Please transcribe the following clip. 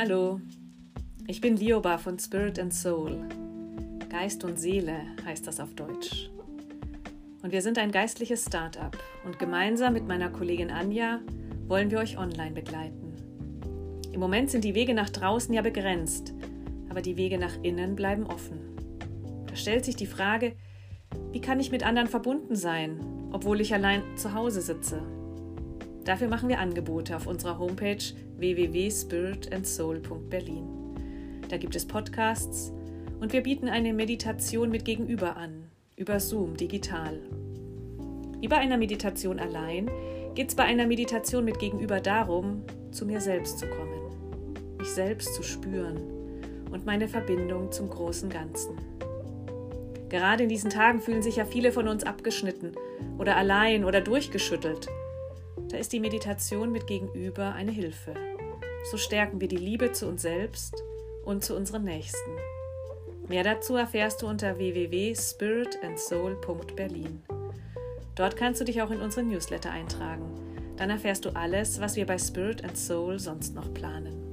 Hallo, ich bin Lioba von Spirit and Soul. Geist und Seele heißt das auf Deutsch. Und wir sind ein geistliches Start-up und gemeinsam mit meiner Kollegin Anja wollen wir euch online begleiten. Im Moment sind die Wege nach draußen ja begrenzt, aber die Wege nach innen bleiben offen. Da stellt sich die Frage, wie kann ich mit anderen verbunden sein, obwohl ich allein zu Hause sitze? Dafür machen wir Angebote auf unserer Homepage www.spiritandsoul.berlin. Da gibt es Podcasts und wir bieten eine Meditation mit Gegenüber an, über Zoom digital. Wie bei einer Meditation allein geht es bei einer Meditation mit Gegenüber darum, zu mir selbst zu kommen, mich selbst zu spüren und meine Verbindung zum großen Ganzen. Gerade in diesen Tagen fühlen sich ja viele von uns abgeschnitten oder allein oder durchgeschüttelt da ist die Meditation mit Gegenüber eine Hilfe. So stärken wir die Liebe zu uns selbst und zu unseren Nächsten. Mehr dazu erfährst du unter www.spiritandsoul.berlin. Dort kannst du dich auch in unseren Newsletter eintragen. Dann erfährst du alles, was wir bei Spirit and Soul sonst noch planen.